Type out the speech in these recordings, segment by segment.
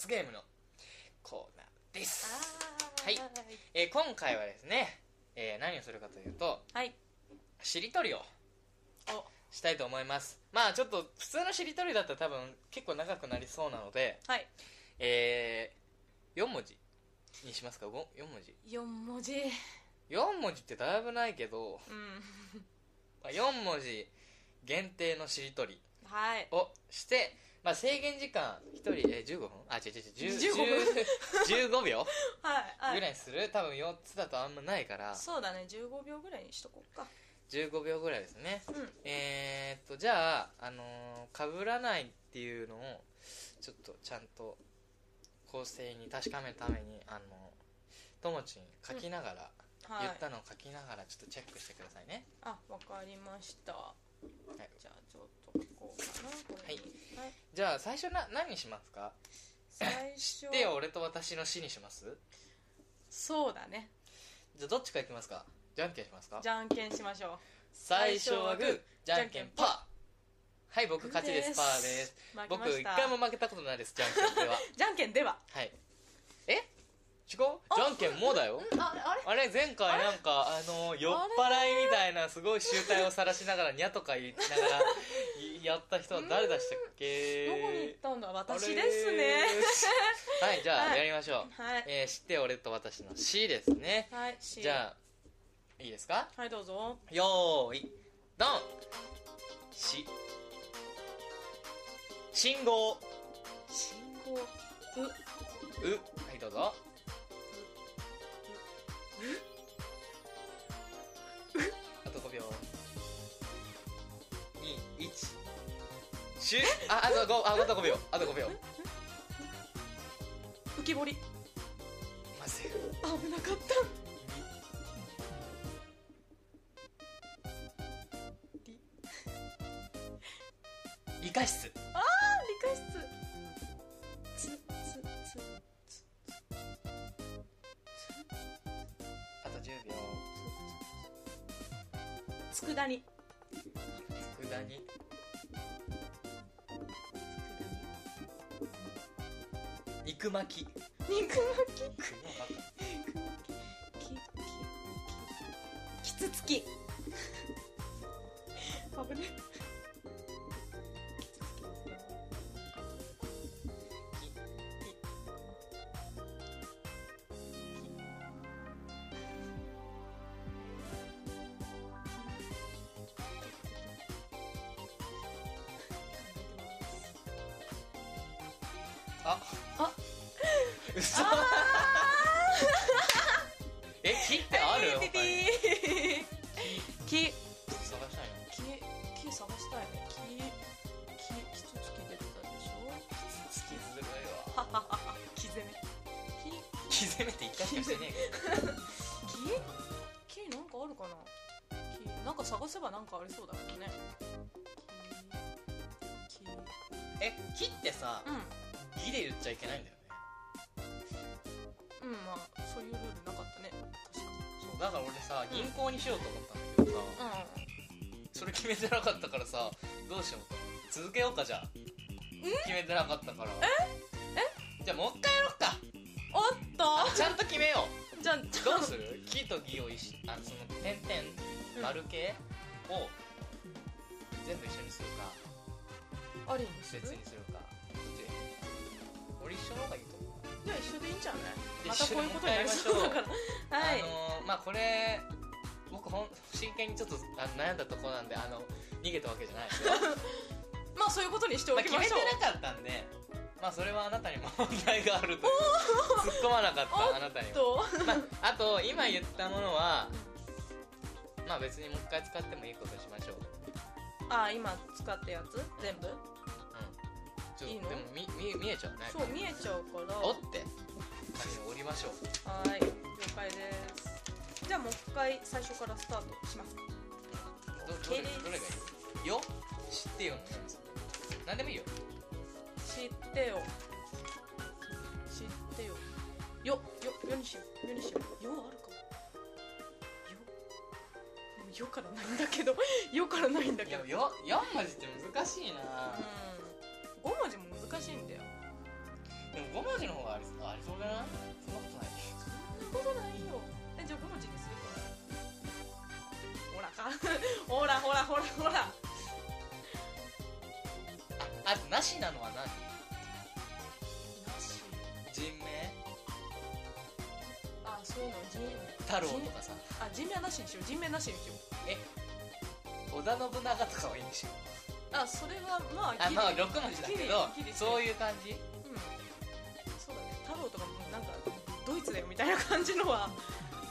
罰ゲームのコーナーです。あはい。えー今回はですね、えー何をするかというとはい。しりとりをお。したいと思います。まあちょっと普通のしりとりだったら多分結構長くなりそうなのではい。えー、4文字にしますか？ご4文字。4文字。4文字ってだいぶないけど、うん。まあ、4文字限定のしりとりはい。をして、まあ、制限時間1人、えー、15分？あ違う違う違う10 15分？10 15 秒？はいはぐらいにする？多分4つだとあんまないから。そうだね15秒ぐらいにしとこうか。15秒ぐらいですね。うん。えー、っとじゃあ、あのー、かぶらないっていうのをちょっとちゃんと構成に確かめるためにあのともちん書きながら、はい。言ったのを書きながらちょっとチェックしてくださいね。あわかりました。はい。じゃあちょっと。書こうかなこれにはい。じゃあ最初な何にしますか？最初。で俺と私の死にします？そうだね。じゃあどっちからいきますか？じゃんけんしますか？じゃんけんしましょう。最初はグーじゃんけんパー。はい僕勝ちです。パーです。負けま僕した。一回も負けたことないですじゃんけんでは。じゃんけんでは。はい。え違う？じゃんけんもうだよああれ？あれ？前回なんかあの酔っ払いみたいなすごい集体を晒しながらニャとか言いながらい やった人は誰でしたっけ？どこに行ったんだ？私ですね。はいじゃあはいやりましょう、はい。えー知って俺と私の C ですね。はい C じゃあいいですか？はいどうぞ。よーいドン。し信号。信号。う。う。はいどうぞ あと5秒。21シュああと5ああと5秒。あと5秒。浮き彫り。まず危なかった。り理科室肉巻き。肉巻き。くまばかき。ききつつき危ね。ああ嘘。え木ってある？ピピ他に。ー木。探したいの？木木探したいね。木木キツツキ出てたでしょ？好きずるいはわははは木攻め木木攻めて一回しかしてねえけど。木？木？なんかあるかな？木。なんか探せばなんかありそうだけどね。木。木。え木ってさう木で言っちゃいけないんだようんまあそういうルールなかったね。確かそうだから俺さ銀行にしようと思ったんだけどさ、それ決めてなかったからさどうしようと続けようかじゃあ。決めてなかったから。え？じゃあもう一回やろうか。うんおっちゃんと決めよとじゃあうどうする？木と木を一緒あその点々丸系を全部一緒にするか。ありにする？別にするか。どっちがいい俺一緒の方がいい。と思うじゃあ一緒でいいんじゃない？でまたこういうことになりそうだから。はい、あのー、まあこれ僕ほん真剣にちょっとあの悩んだとこなんであの逃げたわけじゃない。ですよ、まあそういうことにしておまあ、決めきましょう、てなかったんでまあそれはあなたに問題があると 突っ込まなかった。あなたには、とまあ、あと今言ったものはまあ別にもう一回使ってもいいことにしましょう。うんあ今使ったやつ？全部？ちょいいのでも見見見えちゃうね。そう見えちゃうから。折って。紙を折りましょう。はい了解です。じゃあもう一回最初からスタートしますどどれどれがいい？よ。知ってよの何で。もいいよ。知ってよ。知ってよ。よよよにしよう。よにしよう。よあるかよ。よからないんだけど。よからないんだいけど。やよ4文字って難しいな。うん5文字も難しいんだよ。4でも5文字の方がありそうありそうじゃない？そんなことないそんなことないよ。えじゃあ5文字にするほらか。ほらほらほらほら。あとなしなのは何？なし。人名？あそうなの。人太郎とかさ。あ人名はなしにしよう。人名なしにしよう。織田信長とかはいいんでしょあそれはまああまあギリ6文字だけどそういう感じ？うん。そうだね。太郎とかもなんかドイツだよみたいな感じのは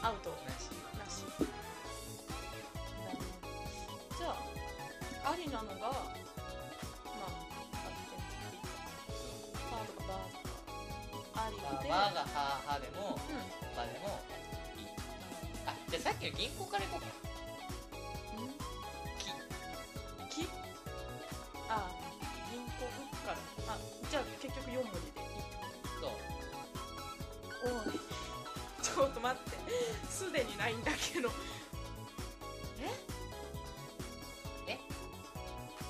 アウト。なし。なし。じゃあありなのがまあパーとかバーとかありまあ、で、まあがははでもう他でもいい。あじゃあさっきの銀行からいこうかじゃあ結局4文字でいい？そう。おい ちょっと待って。すでにないんだけど。こ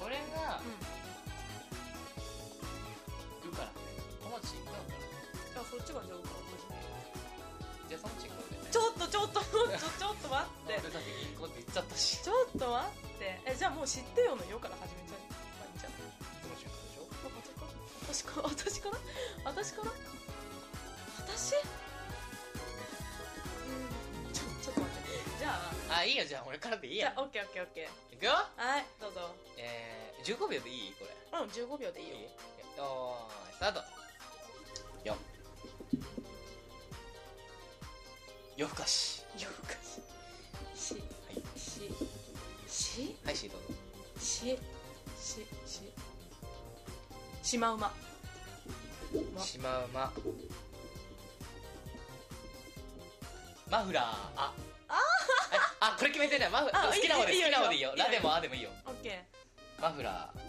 れがうから。ね友達行かな？あそっちがじゃあじゃあそのちょっとちょっとちょちょっと待って。俺だって銀行って言っちゃったし。ちょっと待って。えじゃあもう知ってよのよから始めち私か？私か私かな私？うんちょちょっと待って。じゃあ。あいいよじゃあ俺からでいいや。じゃあオッケーオッケーオッケー。いくよ。はいどうぞ。えー、15秒でいい？これ。うん15秒でいいよ。いい？よーいスタート。よ夜更かし。夜更かし。しはいしし？はいシーどうぞ。ししししまうままシマウママフラー。あ。ああこれ決めてないマフあ好きな方でいいよ好きな方でいいよ。ラでもあでもいいよ。オッケー。マフラー。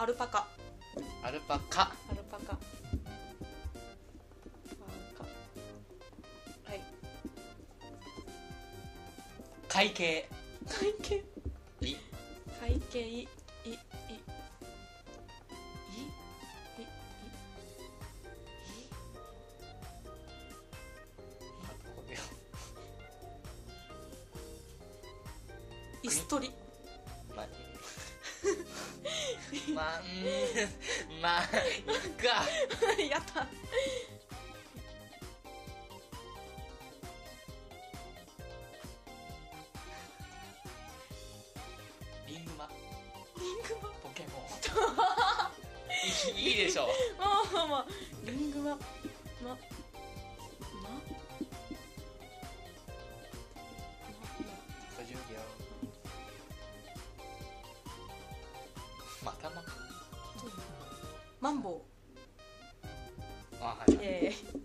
アルパカあアルパカアルパカパカはい会計会計い会計いいいいいいいイストリままあうんまあいっかやったあはいウえー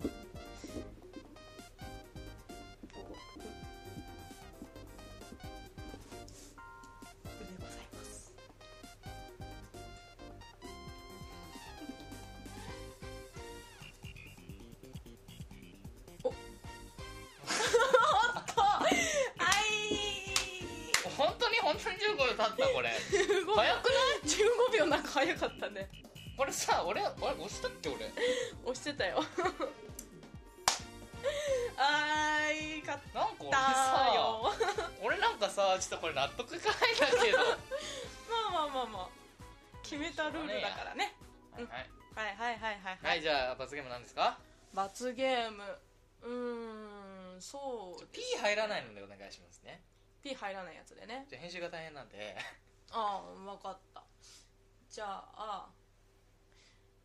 本当に本当に15秒経ったこれ。早くない？15秒なんか早かったねさ俺俺押したっけ俺？押してたよ。あーい勝っなんか俺たさ 俺なんかさちょっとこれ納得いかないんだけど。まあまあまあまあ。決めたルールだからね。はい、はい。はいはいはいはい、じゃあ罰ゲームなんですか？罰ゲーム。うーんそう P 入らないのでお願いしますね。P 入らないやつでね。じゃあ編集が大変なんで。ああ分かった。じゃあ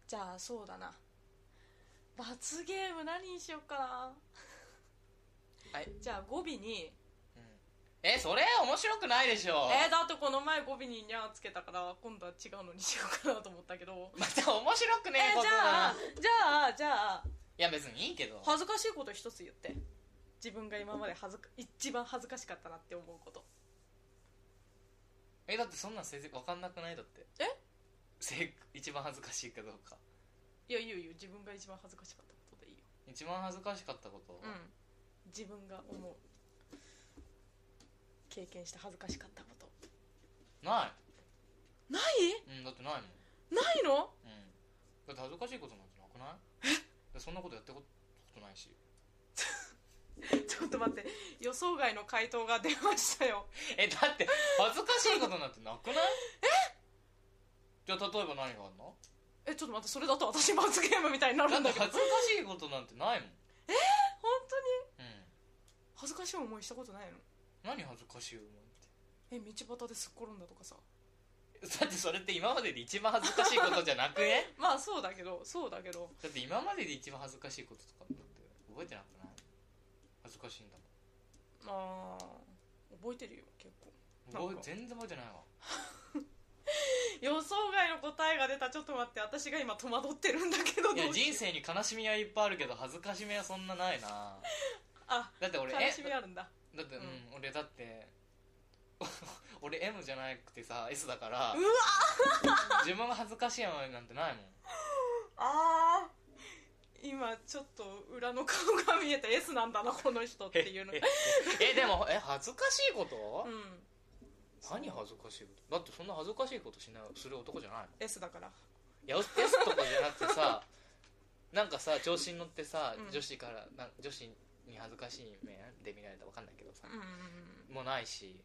じゃあそうだな。罰ゲーム何にしよっかな。はい、じゃあ語尾に。うん、えそれ面白くないでしょ。えー、だってこの前語尾に「にゃー」つけたから今度は違うのにしようかなと思ったけど。また面白くねえー、えことじゃだあじゃあじゃあ。いや別にいいけど。恥ずかしいこと一つ言って。自分が今まで恥ずか一番恥ずかしかったなって思うこと。えだってそんなん先生分かんなくないだって。え？せ一番恥ずかしいかどうか。いやいいよいいよ自分が一番恥ずかしかったことでいいよ。一番恥ずかしかったこと、うん。自分が思う。経験して恥ずかしかったこと。ない。ない？うんだってないもん。ないの？うん。だって恥ずかしいことなんてなくない？でそんなことやったことないし。ちょっと待って。予想外の回答が出ましたよ。えだって恥ずかしいことなんてなくない？え？じゃあ例えば何があるの？えちょっと待ってそれだと私罰ゲームみたいになるんだけど。恥ずかしいことなんてないもん。本当に？うん。恥ずかしい思いしたことないの？何恥ずかしい思いっえ道端ですっ転んだとかさ。てだってそれって今までで一番恥ずかしいことじゃなくね？まあそうだけどそうだけど。だって今までで一番恥ずかしいこととかだって覚えてなくない？恥ずかしいんだああ覚えてるよ結構。全然覚えてないわ 予想外の答えが出た。ちょっと待って私が今戸惑ってるんだけどいや人生に悲しみはいっぱいあるけど恥ずかしみはそんなないな。あだって俺え悲しみあるんだ。だってう、うん。俺だって 俺 M じゃなくてさ S だからうわ自分が恥ずかしい思いなんてないもん。ああ今ちょっと裏の顔が見えた S なんだなこの人っていうの。ええでもえ恥ずかしいこと、うん何恥ずかしいこと？だってそんな恥ずかしいことしないする男じゃないの。S だから。いや S とかじゃなくてさ なんかさ調子に乗ってさ、うん。女子からな女子に恥ずかしい目で見られたら分かんないけどさう、んうんもうないし。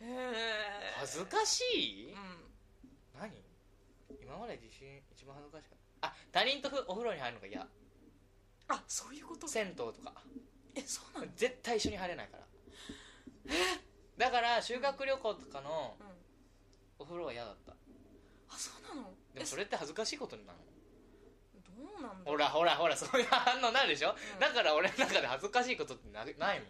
うんへえ恥ずかしい、うん。何？今まで自信一番恥ずかしかった。あ他人とふお風呂に入るのが嫌。あそういうこと？銭湯とか。えそうなの？絶対一緒に入れないからだから修学旅行とかのうん。お風呂は嫌だった。あそうなの？でもそれって恥ずかしいことになるの？えどうなんだほらほらほらそういう反応になるでしょ、うん。だから俺の中で恥ずかしいことってなないもん。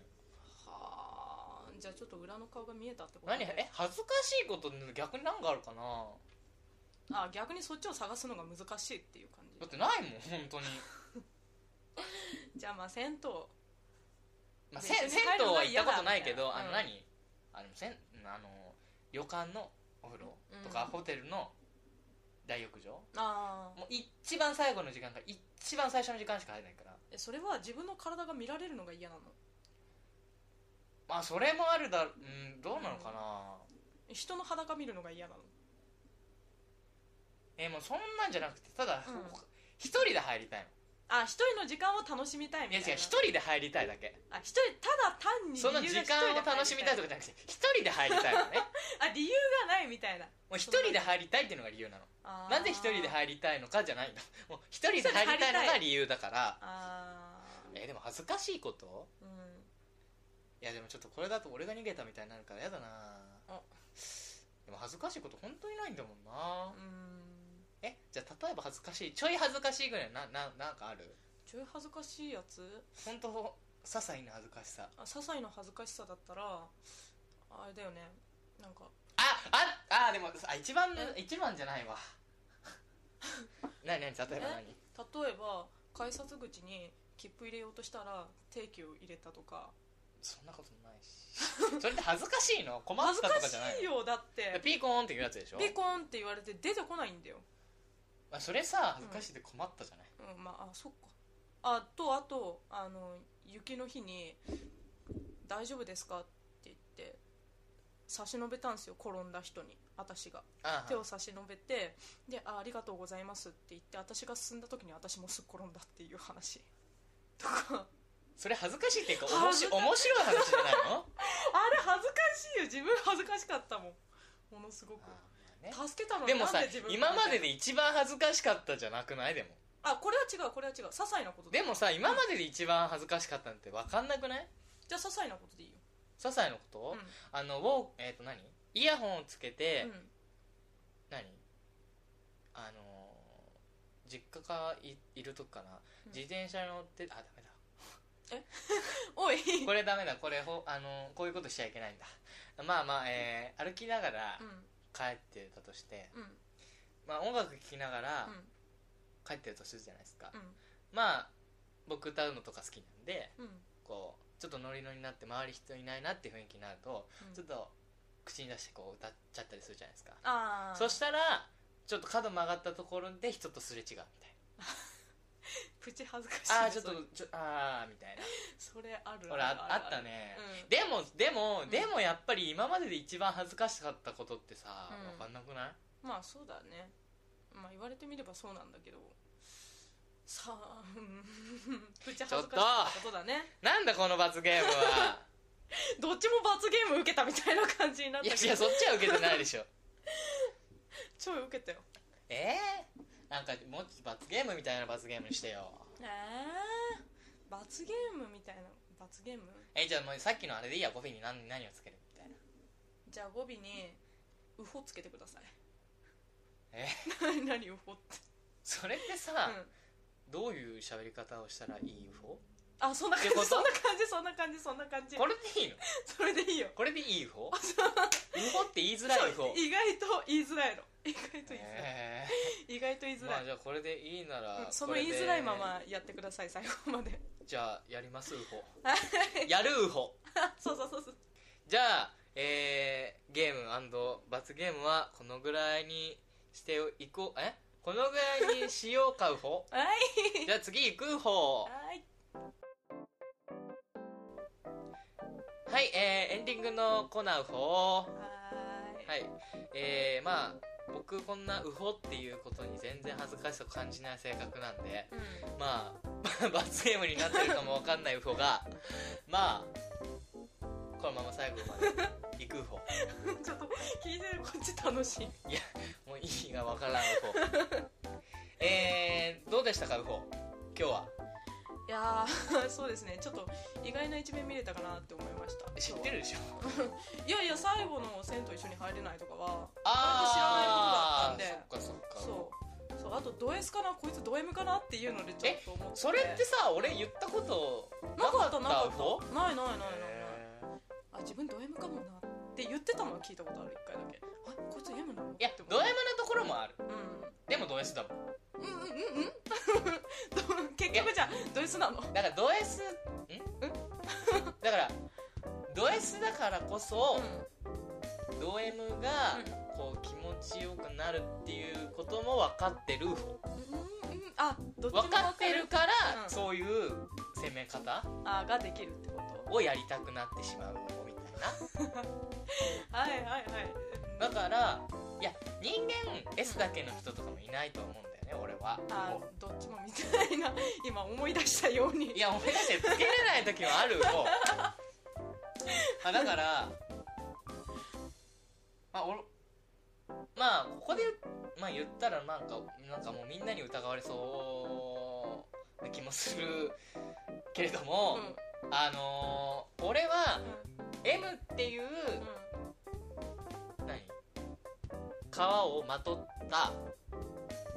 はあ。じゃあちょっと裏の顔が見えたってこと？何？え恥ずかしいことって逆に何があるかな？あ逆にそっちを探すのが難しいっていう感じ。だってないもん本当に、じゃあまあ銭湯。まあ、銭湯は行ったことないけどあの何、あのせん。あの旅館のお風呂とか、うんホテルの大浴場。ああもう一番最後の時間から一番最初の時間しか入れないから。えそれは自分の体が見られるのが嫌なの？まあそれもあるだう。んどうなのかな、人の裸見るのが嫌なの？えもうそんなんじゃなくてただうん。一、人で入りたいあ一人の時間を楽しみたいのいやみたいな。違う一人で入りたいだけ。あ一人ただ単にその時間を楽しみたいとかじゃなくて一人で入りたいのね あ理由がないみたいな。もう一人で入りたいっていうのが理由なの。あー。なんで一人で入りたいのかじゃないんだ もう一人で入りたいのが理由だから。あえでも恥ずかしいこと？ーうん。いやでもちょっとこれだと俺が逃げたみたいになるからやだな。あでも恥ずかしいこと本当にないんだもんな。うんえじゃあ例えば恥ずかしいちょい恥ずかしいぐらいなななんかある？ちょい恥ずかしいやつ？本当些細な恥ずかしさ。あ些細な恥ずかしさだったらあれだよね。なんかあああでもあ一番え？一番じゃないわ。何何？例えば何？例えば改札口に切符入れようとしたら定期を入れたとか。そんなことないし。それって恥ずかしいの？困った恥ずかとかじゃないの？しいよだって。ピーコーンっていうやつでしょ？ピコーンって言われて出てこないんだよあそれさ恥ずかしいで困ったじゃない、うんまああそっか。あとあとあの雪の日に「大丈夫ですか?」って言って差し伸べたんですよ転んだ人に私が。あ手を差し伸べてであ「ありがとうございます」って言って私が進んだ時に私もすっ転んだっていう話。とか。それ恥ずかしいっていうか面恥ずか白面白い話じゃないの？あれ恥ずかしいよ。自分恥ずかしかったもん。ものすごく。あまあね。助けたのにでもさなんで自分今までで一番恥ずかしかったじゃなくない？でも。あこれは違うこれは違う。些細なこと。でもさ今までで一番恥ずかしかったのって分かんなくない？じゃあ些細なことでいいよ。些細なこと、うん。あのウォーえっ、と何？イヤホンをつけて、うん。何？あのー実家がいいる時かな、うん。自転車に乗ってあダメだ。おい。これダメだこれほあのこういうことしちゃいけないんだ。まあまあ、えー歩きながらうん帰ってたとして、うん。まあ、音楽聴きながらうん。帰ってるとするじゃないですか、うん。まあ僕歌うのとか好きなんでうん。こうちょっとノリノリになって周り人いないなって雰囲気になると、うん。ちょっと口に出してこう歌っちゃったりするじゃないですか。そしたらちょっと角曲がったところで人とすれ違うみたい プチ恥ずかしいああちょっとちょああみたいな。それあるほらああったね、でもでも、うん。でもやっぱり今までで一番恥ずかしかったことってさ、うん。分かんなくない？うんまあそうだね。まあ言われてみればそうなんだけど。さあうん。プチ恥ずかしかったことだね。なんだこの罰ゲームは。どっちも罰ゲーム受けたみたいな感じになっいやたけど。いやそっちは受けてないでしょ。超受けたよ。えー、なんかも罰ゲームみたいな罰ゲームにしてよ。ええ罰ゲームみたいな罰ゲーム？えじゃあもうさっきのあれでいいや語尾に何何をつけるみたいな。じゃあ語尾に「ウホ」つけてください。え？何 何ウホって。それってさ、うん。どういう喋り方をしたらいい UFO? あそんな感じそんな感じそんな感じそんな感じ。これでいいの？それでいいよ。これでいい UFO? UFO って言いづらいそう UFO 意外と言いづらいの。意外と言いづらい、え意外と言いづらい、ーまあじゃあこれでいいなら、うんその言いづらいままやってください最後まで。じゃあやります UFO やる UFO そうそうそうそう。じゃあえー、ゲーム罰ゲームはこのぐらいにしていこう。え？このぐらいにしようか UFO はい。じゃあ次行く UFO はいはいえー、エンディングのコーナー。UFO はーい。はい。えー、まあ僕こんなウホっていうことに全然恥ずかしさを感じない性格なんでうん。まあ 罰ゲームになってるかもわかんないウホがまあこのまま最後まで行くウホ ちょっと聞いてるこっち楽しい。もう意味がわからんウホえー、どうでしたかウホ今日はいやー そうですね。ちょっと意外な一面見れたかなって思いました。知ってるでしょ？いやいや最後の「線と一緒に入れない」とかはあ知らないことだったんで。ーそっかそっか。そう。そうあとド S かな？こいつド M かなっていうのでちょっと思って。それってさ俺言ったことなかったなかったないないないないない。あ自分ド M かもなって言ってたのは聞いたことある一回だけ。あこいつ M なの？いやド M なところもある。うん。でもド S だもん。うんうんうんうん。結局じゃあド S なの？だからド S ん？だからド S だからこそ、ド M がこう気持ちよくなるっていうことも分かってる。うんうんうん。あどっちも分かってるから、うん。そういう攻め方あができるってこと？をやりたくなってしまうみたい はいはいはい。なだからいや人間 S だけの人とかもいないと思うんだよね俺は。あどっちも見てないな今思い出したように。いや思い出してつけれない時もあるもう あだからまあ俺まあここで言,、まあ、言ったらなんかなんかもうみんなに疑われそうな気もするけれども、うん。あのー俺は M っていう何？皮をまとった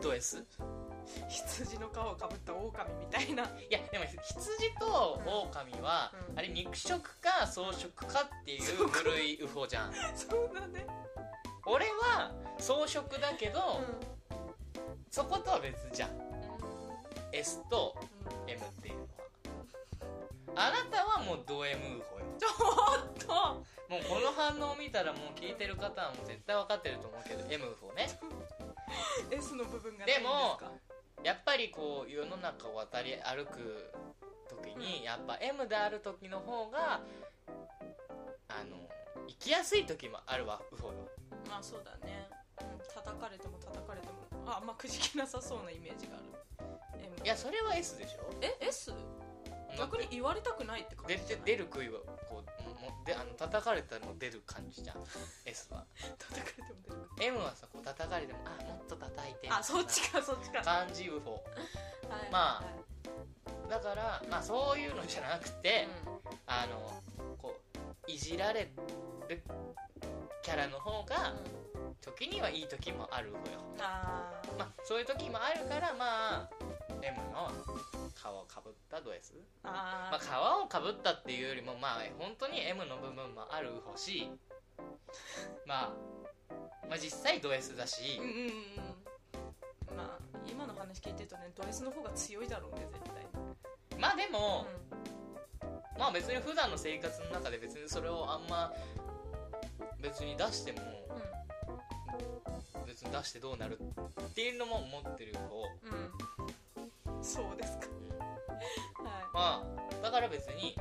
ド S 羊の皮をかぶった狼みたいな。いやでも羊と狼は、うん。あれ肉食か草食かっていう部類 UFO じゃん。そうだね。俺は草食だけど、うそことは別じゃん。ん。S と M っていうのは。あなたはもうド M ウホよ ちょっと。もうこの反応を見たらもう聞いてる方はもう絶対分かってると思うけど M ウホね。S の部分がないんでもやっぱりこう世の中を渡り歩く時に、うん。やっぱ M である時の方があの生きやすい時もあるわウホよまあそうだね、うん、叩かれても叩かれても。あまくじけなさそうなイメージがある。M いやそれは S でしょ。え？S? 逆に言われたくないって感じじゃない？出る杭はこうもであの叩かれたらもう出る感じじゃん。S は。叩かれても出る M はさこう叩かれてもあもっと叩いてあそっちかそっちか。感じ UFO はいまあはい。だからまあそういうのじゃなくて、うん。あのこういじられるキャラの方が時にはいい時もあるのよ。あー。まあそういう時もあるからまあ M の皮をかぶったド S あまあ、皮をかぶったっていうよりもまあ本当に M の部分もあるほしまあまあ実際ド S だし、うんうんうん。まあ今の話聞いてるとねド S の方が強いだろうね絶対。まあでも、うまあ別に普段の生活の中で別にそれをあんま別に出してもん。別に出してどうなるっていうのも思ってる方うんうんそうですまあだから別に、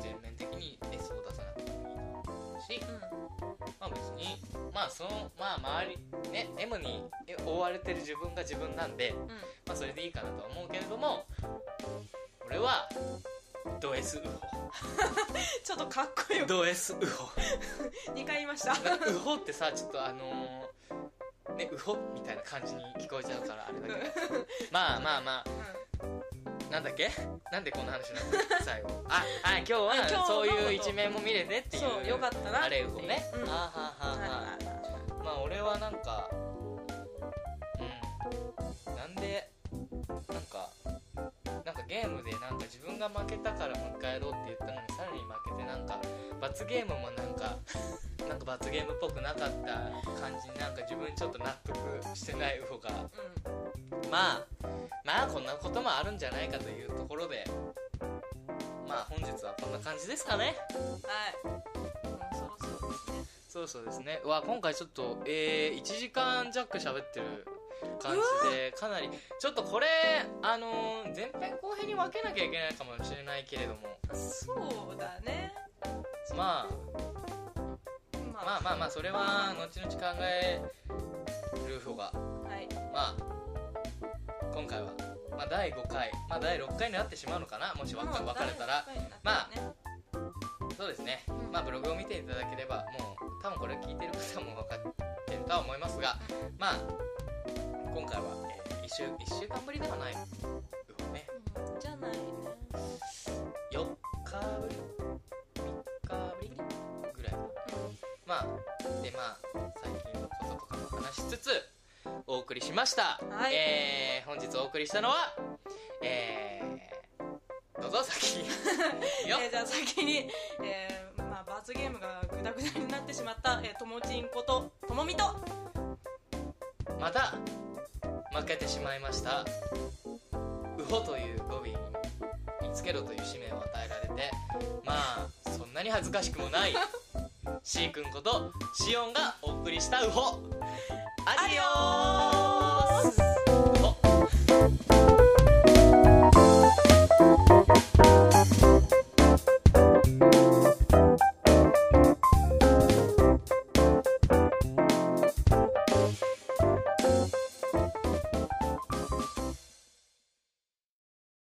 全面的に S を出さなくてもいいと思うし、まあ別にまあそのまあ周りね M に覆われてる自分が自分なんで、まあそれでいいかなとは思うけれども俺はド S ウホ。ちょっとかっこよく。ド S ウホ。2回言いました。ウホってさちょっとあのー、ねウホみたいな感じに聞こえちゃうからあれだけど。まあまあまあ、うん、なんだっけ？なんでこんな話なの？最後。ああ今日はそういう一面も見れてっていうそうよかったなあれウホね、うん、あははは。まあ俺はなんかうん。なんでなんかゲームでなんか自分が負けたからもう一回やろうって言ったのにさらに負けてなんか罰ゲームもなんかなんか罰ゲームっぽくなかった感じになんか自分ちょっと納得してないウホが、うん、まあまあこんなこともあるんじゃないかというところでまあ本日はこんな感じですかね。はい、そうそうですね。うわ今回ちょっとえー、1時間弱喋ってる感じでかなりちょっとこれあのー、前編後編に分けなきゃいけないかもしれないけれども。そうだね。まあ、まあ、まあまあまあそれは後々考える方が、はい、まあ今回は、まあ、第5回、まあ、第6回になってしまうのかな？もし分か分かれたら、まあそうですね、まあブログを見ていただければもう多分これ聞いてる方も分かってるとは思いますがまあ今回は、えー、1, 週1週間ぶりではないました、はい、えー、本日お送りしたのはえー、どうぞ先。にえー、じゃあ先に、えー、まあ、罰ゲームがグダグダになってしまった、えー、ともちんことともみと。また負けてしまいました。ウホという語尾に見つけろという使命を与えられてまあそんなに恥ずかしくもないシー君ことシオンがお送りしたウホ。アディオ